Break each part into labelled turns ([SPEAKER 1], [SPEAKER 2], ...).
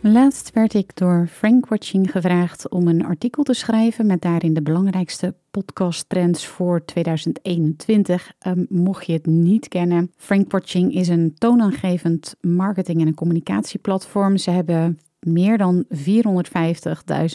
[SPEAKER 1] Laatst werd ik door Frank Watching gevraagd om een artikel te schrijven met daarin de belangrijkste podcasttrends voor 2021. Um, mocht je het niet kennen, Frank Watching is een toonaangevend marketing- en communicatieplatform. Ze hebben meer dan 450.000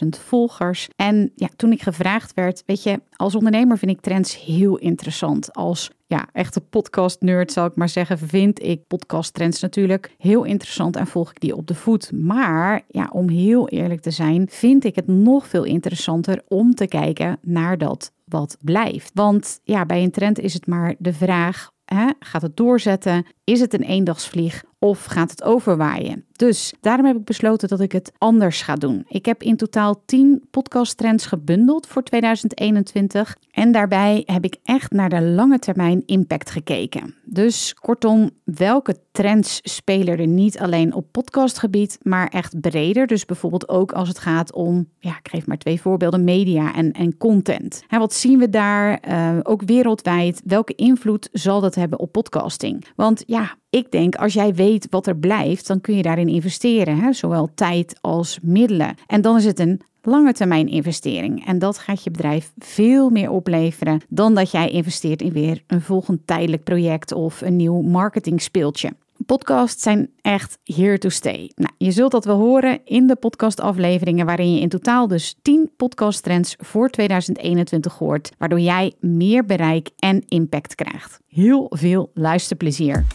[SPEAKER 1] volgers. En ja, toen ik gevraagd werd, weet je, als ondernemer vind ik trends heel interessant. Als ja, echte podcast-nerd zal ik maar zeggen, vind ik podcast-trends natuurlijk heel interessant en volg ik die op de voet. Maar ja, om heel eerlijk te zijn, vind ik het nog veel interessanter om te kijken naar dat wat blijft. Want ja, bij een trend is het maar de vraag gaat het doorzetten? Is het een eendagsvlieg of gaat het overwaaien? Dus daarom heb ik besloten dat ik het anders ga doen. Ik heb in totaal 10 podcasttrends gebundeld voor 2021. En daarbij heb ik echt naar de lange termijn impact gekeken. Dus kortom, welke trends spelen er niet alleen op podcastgebied, maar echt breder? Dus bijvoorbeeld ook als het gaat om, ja, ik geef maar twee voorbeelden, media en, en content. Hè, wat zien we daar? Uh, ook wereldwijd. Welke invloed zal dat hebben op podcasting? Want ja, ik denk, als jij weet wat er blijft, dan kun je daarin investeren, hè? zowel tijd als middelen. En dan is het een lange termijn investering. En dat gaat je bedrijf veel meer opleveren dan dat jij investeert in weer een volgend tijdelijk project of een nieuw marketing speeltje. Podcasts zijn echt here to stay. Nou, je zult dat wel horen in de podcastafleveringen, waarin je in totaal dus 10 podcasttrends voor 2021 hoort, waardoor jij meer bereik en impact krijgt. Heel veel luisterplezier.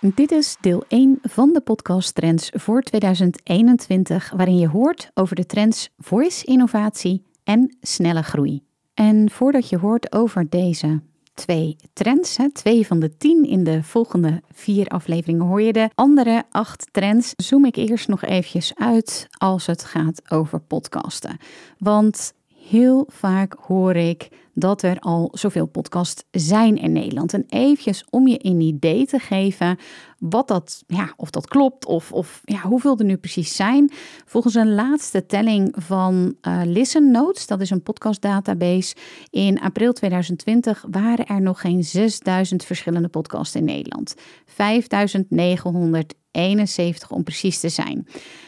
[SPEAKER 1] Dit is deel 1 van de podcast Trends voor 2021, waarin je hoort over de trends voice innovatie en snelle groei. En voordat je hoort over deze twee trends, hè, twee van de tien in de volgende vier afleveringen hoor je de andere acht trends, zoom ik eerst nog eventjes uit als het gaat over podcasten. Want heel vaak hoor ik dat er al zoveel podcasts zijn in Nederland. En eventjes om je een idee te geven wat dat, ja, of dat klopt of, of ja, hoeveel er nu precies zijn. Volgens een laatste telling van uh, Listen Notes, dat is een podcastdatabase, in april 2020 waren er nog geen 6000 verschillende podcasts in Nederland. 5900 71 om precies te zijn.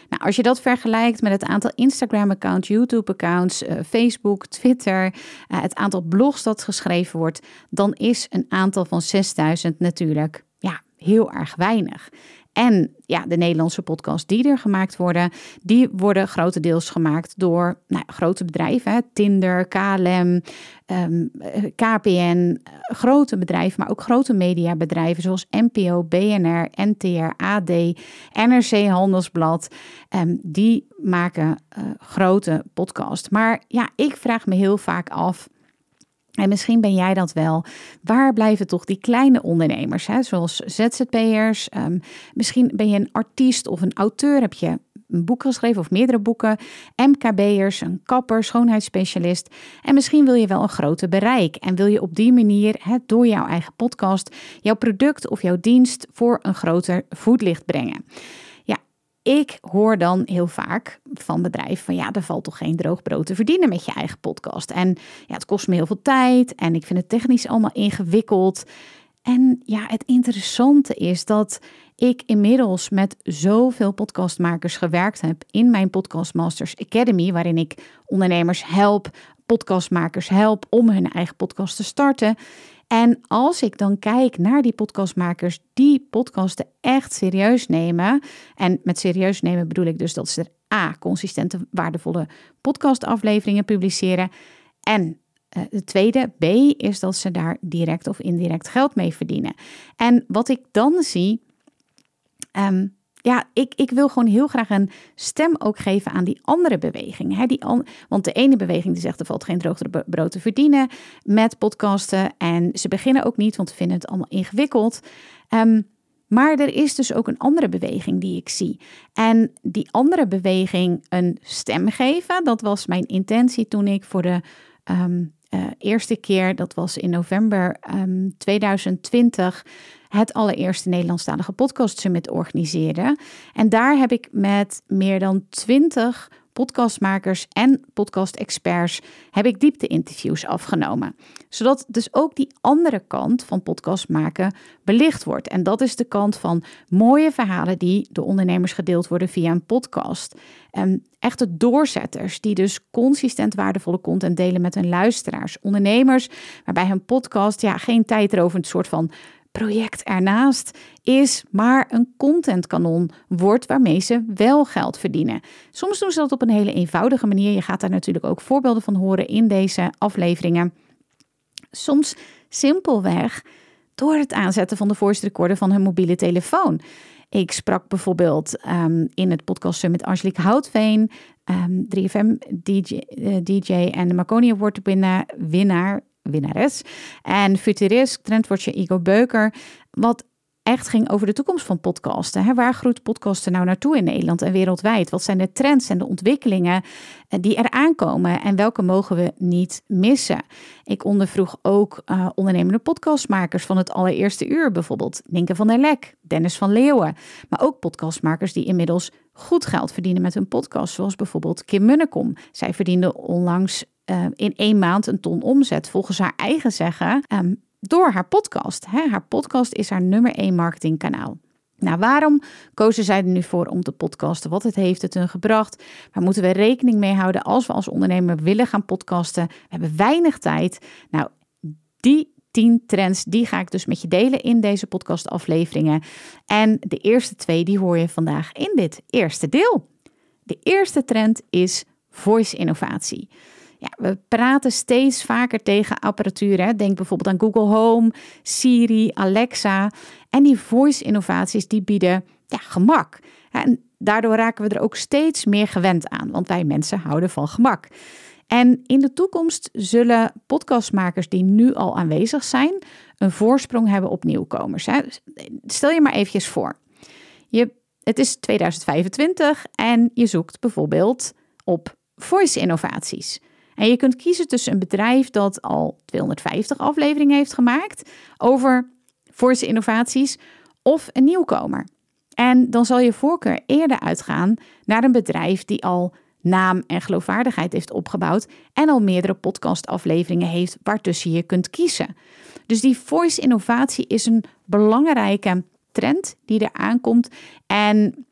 [SPEAKER 1] Nou, als je dat vergelijkt met het aantal Instagram-accounts, YouTube-accounts, uh, Facebook, Twitter, uh, het aantal blogs dat geschreven wordt, dan is een aantal van 6000 natuurlijk heel erg weinig. En ja, de Nederlandse podcasts die er gemaakt worden, die worden grotendeels gemaakt door nou, grote bedrijven. Tinder, KLM, um, KPN, grote bedrijven, maar ook grote mediabedrijven zoals NPO, BNR, NTR, AD, NRC Handelsblad. Um, die maken uh, grote podcasts. Maar ja, ik vraag me heel vaak af. En misschien ben jij dat wel. Waar blijven toch die kleine ondernemers, hè? zoals ZZP'ers? Um, misschien ben je een artiest of een auteur, heb je een boek geschreven of meerdere boeken. MKB'ers, een kapper, schoonheidsspecialist. En misschien wil je wel een groter bereik. En wil je op die manier, hè, door jouw eigen podcast, jouw product of jouw dienst voor een groter voetlicht brengen ik hoor dan heel vaak van bedrijven van ja, er valt toch geen droog brood te verdienen met je eigen podcast. En ja, het kost me heel veel tijd en ik vind het technisch allemaal ingewikkeld. En ja, het interessante is dat ik inmiddels met zoveel podcastmakers gewerkt heb in mijn Podcast Masters Academy, waarin ik ondernemers help, podcastmakers help om hun eigen podcast te starten. En als ik dan kijk naar die podcastmakers die podcasten echt serieus nemen. En met serieus nemen bedoel ik dus dat ze er A. consistente, waardevolle podcastafleveringen publiceren. En uh, tweede, B, is dat ze daar direct of indirect geld mee verdienen. En wat ik dan zie, um, ja, ik, ik wil gewoon heel graag een stem ook geven aan die andere beweging. Hè? Die an, want de ene beweging die zegt er valt geen droogte brood te verdienen met podcasten. En ze beginnen ook niet, want ze vinden het allemaal ingewikkeld. Um, maar er is dus ook een andere beweging die ik zie. En die andere beweging een stem geven, dat was mijn intentie toen ik voor de um, uh, eerste keer, dat was in november um, ehm, 2020, het allereerste Nederlandstalige podcast summit organiseerde. En daar heb ik met meer dan 20 podcastmakers en podcast-experts heb ik diepte-interviews afgenomen. Zodat dus ook die andere kant van podcast maken belicht wordt. En dat is de kant van mooie verhalen die door ondernemers gedeeld worden via een podcast. En echte doorzetters die dus consistent waardevolle content delen met hun luisteraars. Ondernemers waarbij hun podcast ja, geen tijd erover een soort van project ernaast is maar een contentkanon wordt waarmee ze wel geld verdienen. Soms doen ze dat op een hele eenvoudige manier. Je gaat daar natuurlijk ook voorbeelden van horen in deze afleveringen. Soms simpelweg door het aanzetten van de voice recorder van hun mobiele telefoon. Ik sprak bijvoorbeeld um, in het podcast Summit Angelique Houtveen, um, 3FM DJ, DJ en de Marconi Award winnaar winnares. En futurist, trendwatcher Igor Beuker, wat echt ging over de toekomst van podcasten. Waar groeit podcasten nou naartoe in Nederland en wereldwijd? Wat zijn de trends en de ontwikkelingen eh, die er aankomen en welke mogen we niet missen? Ik ondervroeg ook uh, ondernemende podcastmakers van het allereerste uur, bijvoorbeeld Ninke van der Lek, Dennis van Leeuwen, maar ook podcastmakers die inmiddels goed geld verdienen met hun podcast, zoals bijvoorbeeld Kim Munnekom. Zij verdiende onlangs uh, in één maand een ton omzet, volgens haar eigen zeggen, um, door haar podcast. Hè? Haar podcast is haar nummer één marketingkanaal. Nou, waarom kozen zij er nu voor om te podcasten? Wat het heeft het hun gebracht? Waar moeten we rekening mee houden als we als ondernemer willen gaan podcasten? We hebben weinig tijd. Nou, die 10 trends, die ga ik dus met je delen in deze podcastafleveringen. En de eerste twee, die hoor je vandaag in dit eerste deel. De eerste trend is voice innovatie. Ja, we praten steeds vaker tegen apparatuur. Hè. Denk bijvoorbeeld aan Google Home, Siri, Alexa. En die voice-innovaties die bieden ja, gemak. En daardoor raken we er ook steeds meer gewend aan, want wij mensen houden van gemak. En in de toekomst zullen podcastmakers die nu al aanwezig zijn, een voorsprong hebben op nieuwkomers. Hè. Stel je maar eventjes voor. Je, het is 2025 en je zoekt bijvoorbeeld op voice-innovaties. En je kunt kiezen tussen een bedrijf dat al 250 afleveringen heeft gemaakt over voice innovaties of een nieuwkomer. En dan zal je voorkeur eerder uitgaan naar een bedrijf die al naam en geloofwaardigheid heeft opgebouwd en al meerdere podcastafleveringen heeft waartussen je kunt kiezen. Dus die voice innovatie is een belangrijke trend die er aankomt en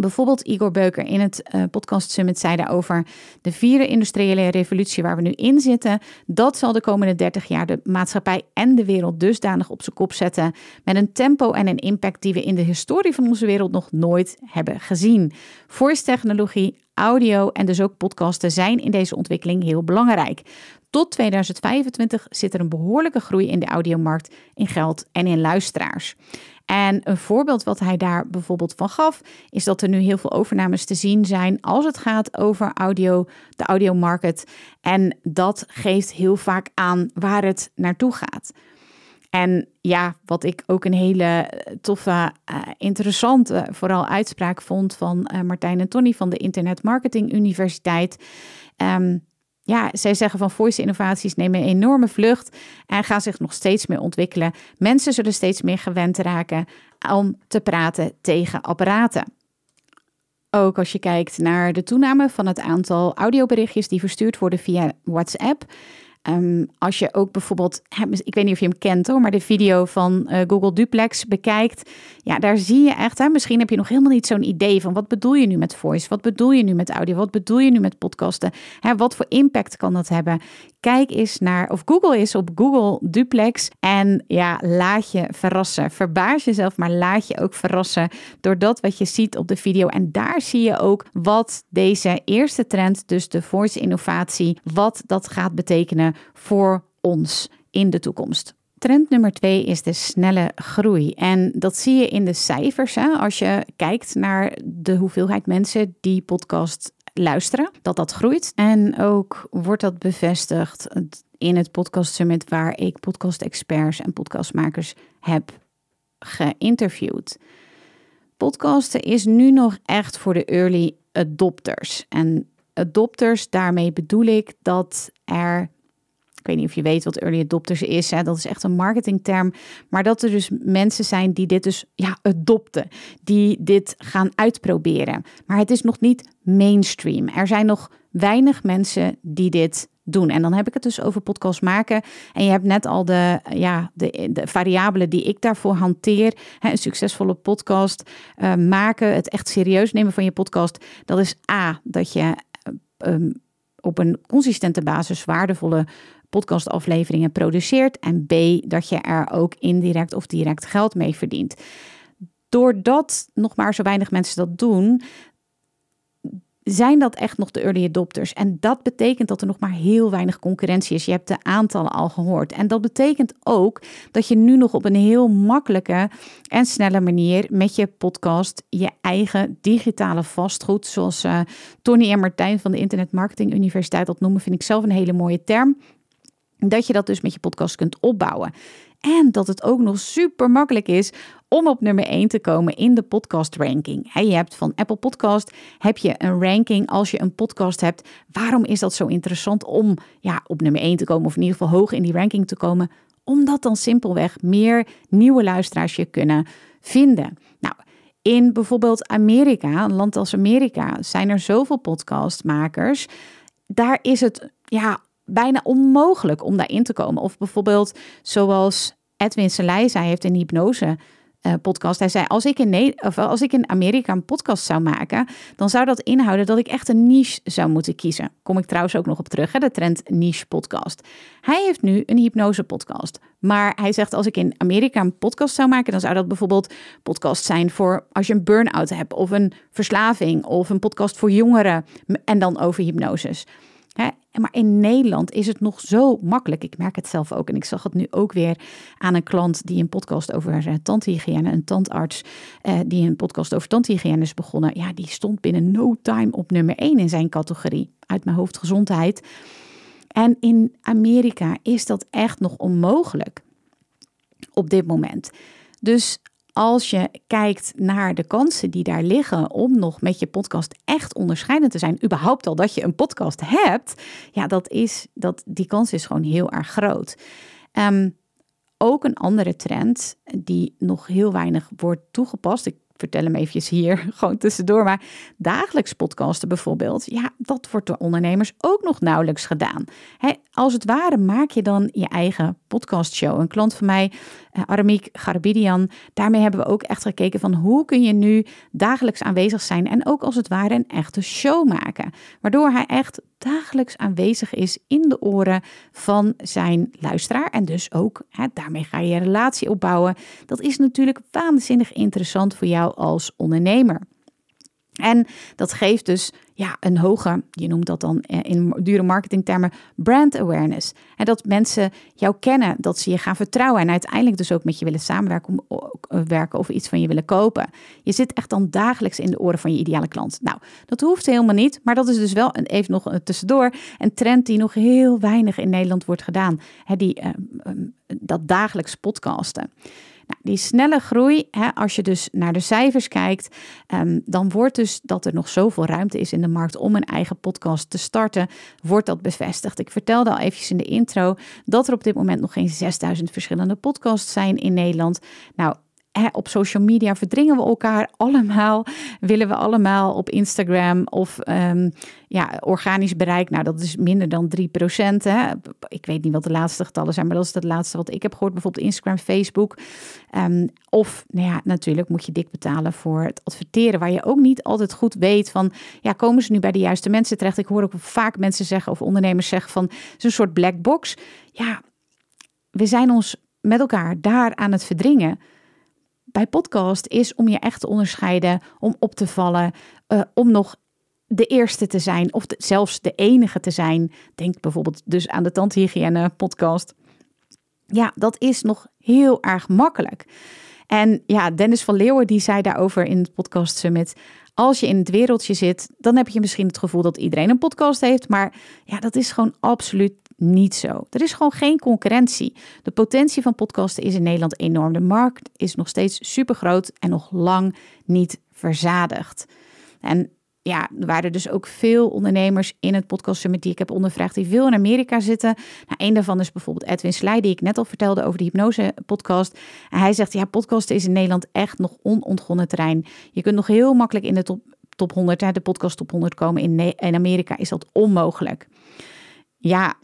[SPEAKER 1] Bijvoorbeeld Igor Beuker in het uh, podcast Summit zei daarover de vierde industriële revolutie waar we nu in zitten. Dat zal de komende 30 jaar de maatschappij en de wereld dusdanig op zijn kop zetten met een tempo en een impact die we in de historie van onze wereld nog nooit hebben gezien. Voice technologie, audio en dus ook podcasten zijn in deze ontwikkeling heel belangrijk. Tot 2025 zit er een behoorlijke groei in de audiomarkt in geld en in luisteraars. En een voorbeeld wat hij daar bijvoorbeeld van gaf, is dat er nu heel veel overnames te zien zijn als het gaat over audio, de audiomarket. En dat geeft heel vaak aan waar het naartoe gaat. En ja, wat ik ook een hele toffe, uh, interessante, vooral uitspraak vond van uh, Martijn en Tony van de Internet Marketing Universiteit. Um, ja, zij zeggen van voice innovaties nemen een enorme vlucht en gaan zich nog steeds meer ontwikkelen. Mensen zullen steeds meer gewend raken om te praten tegen apparaten. Ook als je kijkt naar de toename van het aantal audioberichtjes die verstuurd worden via WhatsApp, Um, als je ook bijvoorbeeld, ik weet niet of je hem kent hoor, maar de video van uh, Google Duplex bekijkt, ja, daar zie je echt, hè, misschien heb je nog helemaal niet zo'n idee van wat bedoel je nu met voice, wat bedoel je nu met audio, wat bedoel je nu met podcasten, hè, wat voor impact kan dat hebben? Kijk eens naar, of Google is op Google Duplex en ja, laat je verrassen. Verbaas jezelf, maar laat je ook verrassen door dat wat je ziet op de video. En daar zie je ook wat deze eerste trend, dus de voice innovatie, wat dat gaat betekenen voor ons in de toekomst. Trend nummer twee is de snelle groei. En dat zie je in de cijfers. Hè? Als je kijkt naar de hoeveelheid mensen die podcast luisteren, dat dat groeit. En ook wordt dat bevestigd in het Podcast Summit, waar ik podcast-experts en podcastmakers heb geïnterviewd. Podcasten is nu nog echt voor de early adopters. En adopters, daarmee bedoel ik dat er ik weet niet of je weet wat early adopters is. Hè? Dat is echt een marketingterm. Maar dat er dus mensen zijn die dit dus ja, adopten. Die dit gaan uitproberen. Maar het is nog niet mainstream. Er zijn nog weinig mensen die dit doen. En dan heb ik het dus over podcast maken. En je hebt net al de, ja, de, de variabelen die ik daarvoor hanteer. Een succesvolle podcast uh, maken, het echt serieus nemen van je podcast. Dat is A, dat je um, op een consistente basis waardevolle podcastafleveringen produceert. En B, dat je er ook indirect of direct geld mee verdient. Doordat nog maar zo weinig mensen dat doen, zijn dat echt nog de early adopters. En dat betekent dat er nog maar heel weinig concurrentie is. Je hebt de aantallen al gehoord. En dat betekent ook dat je nu nog op een heel makkelijke en snelle manier met je podcast je eigen digitale vastgoed, zoals uh, Tony en Martijn van de Internet Marketing Universiteit dat noemen, vind ik zelf een hele mooie term. Dat je dat dus met je podcast kunt opbouwen. En dat het ook nog super makkelijk is om op nummer 1 te komen in de podcast ranking. je hebt van Apple Podcast heb je een ranking als je een podcast hebt. Waarom is dat zo interessant om ja, op nummer 1 te komen of in ieder geval hoog in die ranking te komen? Omdat dan simpelweg meer nieuwe luisteraars je kunnen vinden. Nou, in bijvoorbeeld Amerika, een land als Amerika, zijn er zoveel podcastmakers. Daar is het ja, bijna onmogelijk om daarin te komen. Of bijvoorbeeld zoals Edwin Selei zei, heeft een hypnose uh, podcast. Hij zei: als ik, in of als ik in Amerika een podcast zou maken, dan zou dat inhouden dat ik echt een niche zou moeten kiezen. Kom ik trouwens ook nog op terug, hè, de trend niche podcast. Hij heeft nu een hypnose podcast. Maar hij zegt: als ik in Amerika een podcast zou maken, dan zou dat bijvoorbeeld podcast zijn voor als je een burn-out hebt, of een verslaving, of een podcast voor jongeren en dan over hypnoses. Maar in Nederland is het nog zo makkelijk. Ik merk het zelf ook. En ik zag het nu ook weer aan een klant die een podcast over uh, tandhygiëne, een tandarts uh, die een podcast over tandhygiëne is begonnen. Ja, die stond binnen no time op nummer 1 in zijn categorie. Uit mijn hoofd gezondheid. En in Amerika is dat echt nog onmogelijk op dit moment. Dus als je kijkt naar de kansen die daar liggen om nog met je podcast echt onderscheidend te zijn, überhaupt al dat je een podcast hebt, ja, dat is, dat, die kans is gewoon heel erg groot. Um, ook een andere trend die nog heel weinig wordt toegepast. Vertel hem eventjes hier gewoon tussendoor. Maar dagelijks podcasten bijvoorbeeld, ja, dat wordt door ondernemers ook nog nauwelijks gedaan. als het ware maak je dan je eigen podcastshow. Een klant van mij, uh, Aramiek Garbidian, daarmee hebben we ook echt gekeken van hoe kun je nu dagelijks aanwezig zijn en ook als het ware een echte show maken. Waardoor hij echt dagelijks aanwezig is in de oren van zijn luisteraar. En dus ook, daarmee ga je je relatie opbouwen. Dat is natuurlijk waanzinnig interessant voor jou als ondernemer. En dat geeft dus ja, een hoge, je noemt dat dan eh, in dure marketingtermen, brand awareness. En dat mensen jou kennen, dat ze je gaan vertrouwen en uiteindelijk dus ook met je willen samenwerken eh, werken of iets van je willen kopen. Je zit echt dan dagelijks in de oren van je ideale klant. Nou, dat hoeft helemaal niet, maar dat is dus wel een, even nog tussendoor een trend die nog heel weinig in Nederland wordt gedaan. Die, uh, dat dagelijks podcasten. Nou, die snelle groei, hè, als je dus naar de cijfers kijkt, um, dan wordt dus dat er nog zoveel ruimte is in de markt om een eigen podcast te starten, wordt dat bevestigd. Ik vertelde al eventjes in de intro dat er op dit moment nog geen 6000 verschillende podcasts zijn in Nederland. Nou, op social media verdringen we elkaar allemaal. Willen we allemaal op Instagram of um, ja, organisch bereik. Nou, dat is minder dan 3%. Hè. Ik weet niet wat de laatste getallen zijn, maar dat is het laatste wat ik heb gehoord. Bijvoorbeeld Instagram, Facebook. Um, of nou ja, natuurlijk moet je dik betalen voor het adverteren. Waar je ook niet altijd goed weet van, ja, komen ze nu bij de juiste mensen terecht? Ik hoor ook vaak mensen zeggen of ondernemers zeggen van, een soort black box. Ja, we zijn ons met elkaar daar aan het verdringen bij podcast is om je echt te onderscheiden, om op te vallen, uh, om nog de eerste te zijn of zelfs de enige te zijn. Denk bijvoorbeeld dus aan de tandhygiëne podcast. Ja, dat is nog heel erg makkelijk. En ja, Dennis van Leeuwen die zei daarover in het podcast Summit. Als je in het wereldje zit, dan heb je misschien het gevoel dat iedereen een podcast heeft. Maar ja, dat is gewoon absoluut niet zo. Er is gewoon geen concurrentie. De potentie van podcasten is in Nederland enorm. De markt is nog steeds super groot en nog lang niet verzadigd. En ja, er waren dus ook veel ondernemers in het podcast summit die ik heb ondervraagd, die veel in Amerika zitten. Nou, een daarvan is bijvoorbeeld Edwin Slij, die ik net al vertelde over de hypnose podcast. En hij zegt, ja, podcasten is in Nederland echt nog onontgonnen terrein. Je kunt nog heel makkelijk in de top, top 100, de podcast top 100 komen. In, in Amerika is dat onmogelijk. Ja,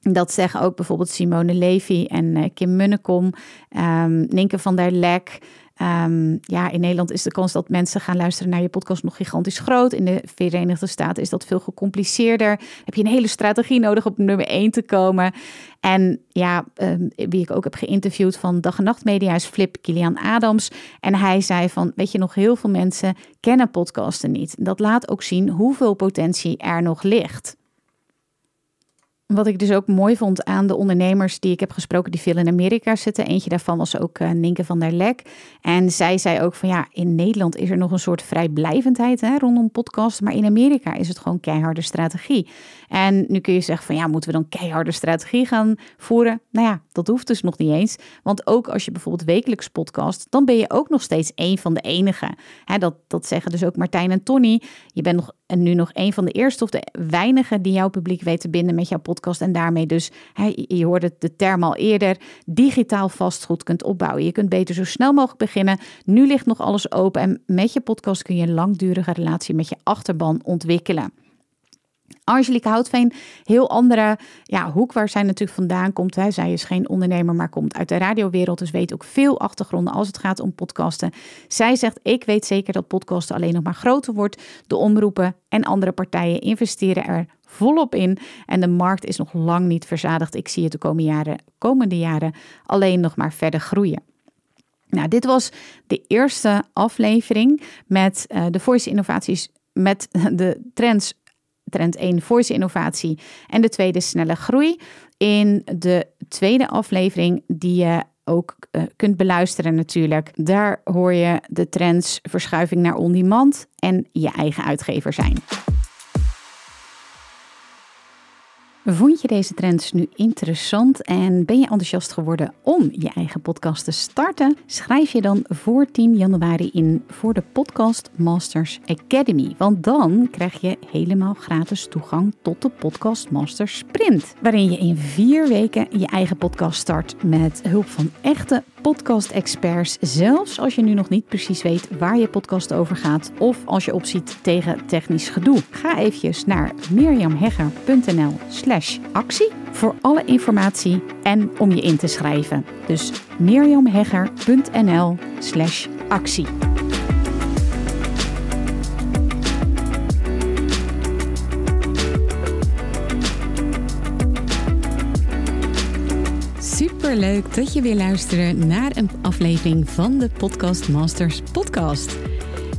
[SPEAKER 1] dat zeggen ook bijvoorbeeld Simone Levy en uh, Kim Munnekom, um, Ninke van der Lek. Um, ja, in Nederland is de kans dat mensen gaan luisteren naar je podcast nog gigantisch groot. In de Verenigde Staten is dat veel gecompliceerder. Heb je een hele strategie nodig om nummer 1 te komen. En ja, um, wie ik ook heb geïnterviewd van Dag en Nacht Media is Flip Kilian Adams. En hij zei van, weet je, nog heel veel mensen kennen podcasten niet. Dat laat ook zien hoeveel potentie er nog ligt. Wat ik dus ook mooi vond aan de ondernemers die ik heb gesproken, die veel in Amerika zitten. Eentje daarvan was ook uh, Ninke van der Lek. En zij zei ook van ja, in Nederland is er nog een soort vrijblijvendheid hè, rondom podcasts. Maar in Amerika is het gewoon keiharde strategie. En nu kun je zeggen van ja, moeten we dan keiharde strategie gaan voeren? Nou ja, dat hoeft dus nog niet eens. Want ook als je bijvoorbeeld wekelijks podcast, dan ben je ook nog steeds een van de enigen. Hè, dat, dat zeggen dus ook Martijn en Tony. Je bent nog, en nu nog een van de eerste of de weinigen die jouw publiek weten te binden met jouw podcast en daarmee dus, je hoorde de term al eerder, digitaal vastgoed kunt opbouwen. Je kunt beter zo snel mogelijk beginnen. Nu ligt nog alles open en met je podcast kun je een langdurige relatie met je achterban ontwikkelen. Angelique Houtveen, heel andere ja, hoek waar zij natuurlijk vandaan komt. Hè. Zij is geen ondernemer, maar komt uit de radiowereld. Dus weet ook veel achtergronden als het gaat om podcasten. Zij zegt, ik weet zeker dat podcasten alleen nog maar groter wordt. De omroepen en andere partijen investeren er volop in. En de markt is nog lang niet verzadigd. Ik zie het de komende jaren, komende jaren alleen nog maar verder groeien. Nou, dit was de eerste aflevering met uh, de voice innovaties, met de trends trend 1 voice innovatie en de tweede snelle groei. In de tweede aflevering die je ook uh, kunt beluisteren natuurlijk. Daar hoor je de trends verschuiving naar on-demand en je eigen uitgever zijn. Vond je deze trends nu interessant en ben je enthousiast geworden om je eigen podcast te starten? Schrijf je dan voor 10 januari in voor de Podcast Masters Academy. Want dan krijg je helemaal gratis toegang tot de Podcast Masters Sprint. Waarin je in vier weken je eigen podcast start met hulp van echte podcast-experts. Zelfs als je nu nog niet precies weet waar je podcast over gaat of als je opziet tegen technisch gedoe. Ga eventjes naar mirjamhegger.nl actie voor alle informatie en om je in te schrijven. Dus mirjamhegger.nl slash actie. leuk dat je weer luistert naar een aflevering van de Podcast Masters podcast.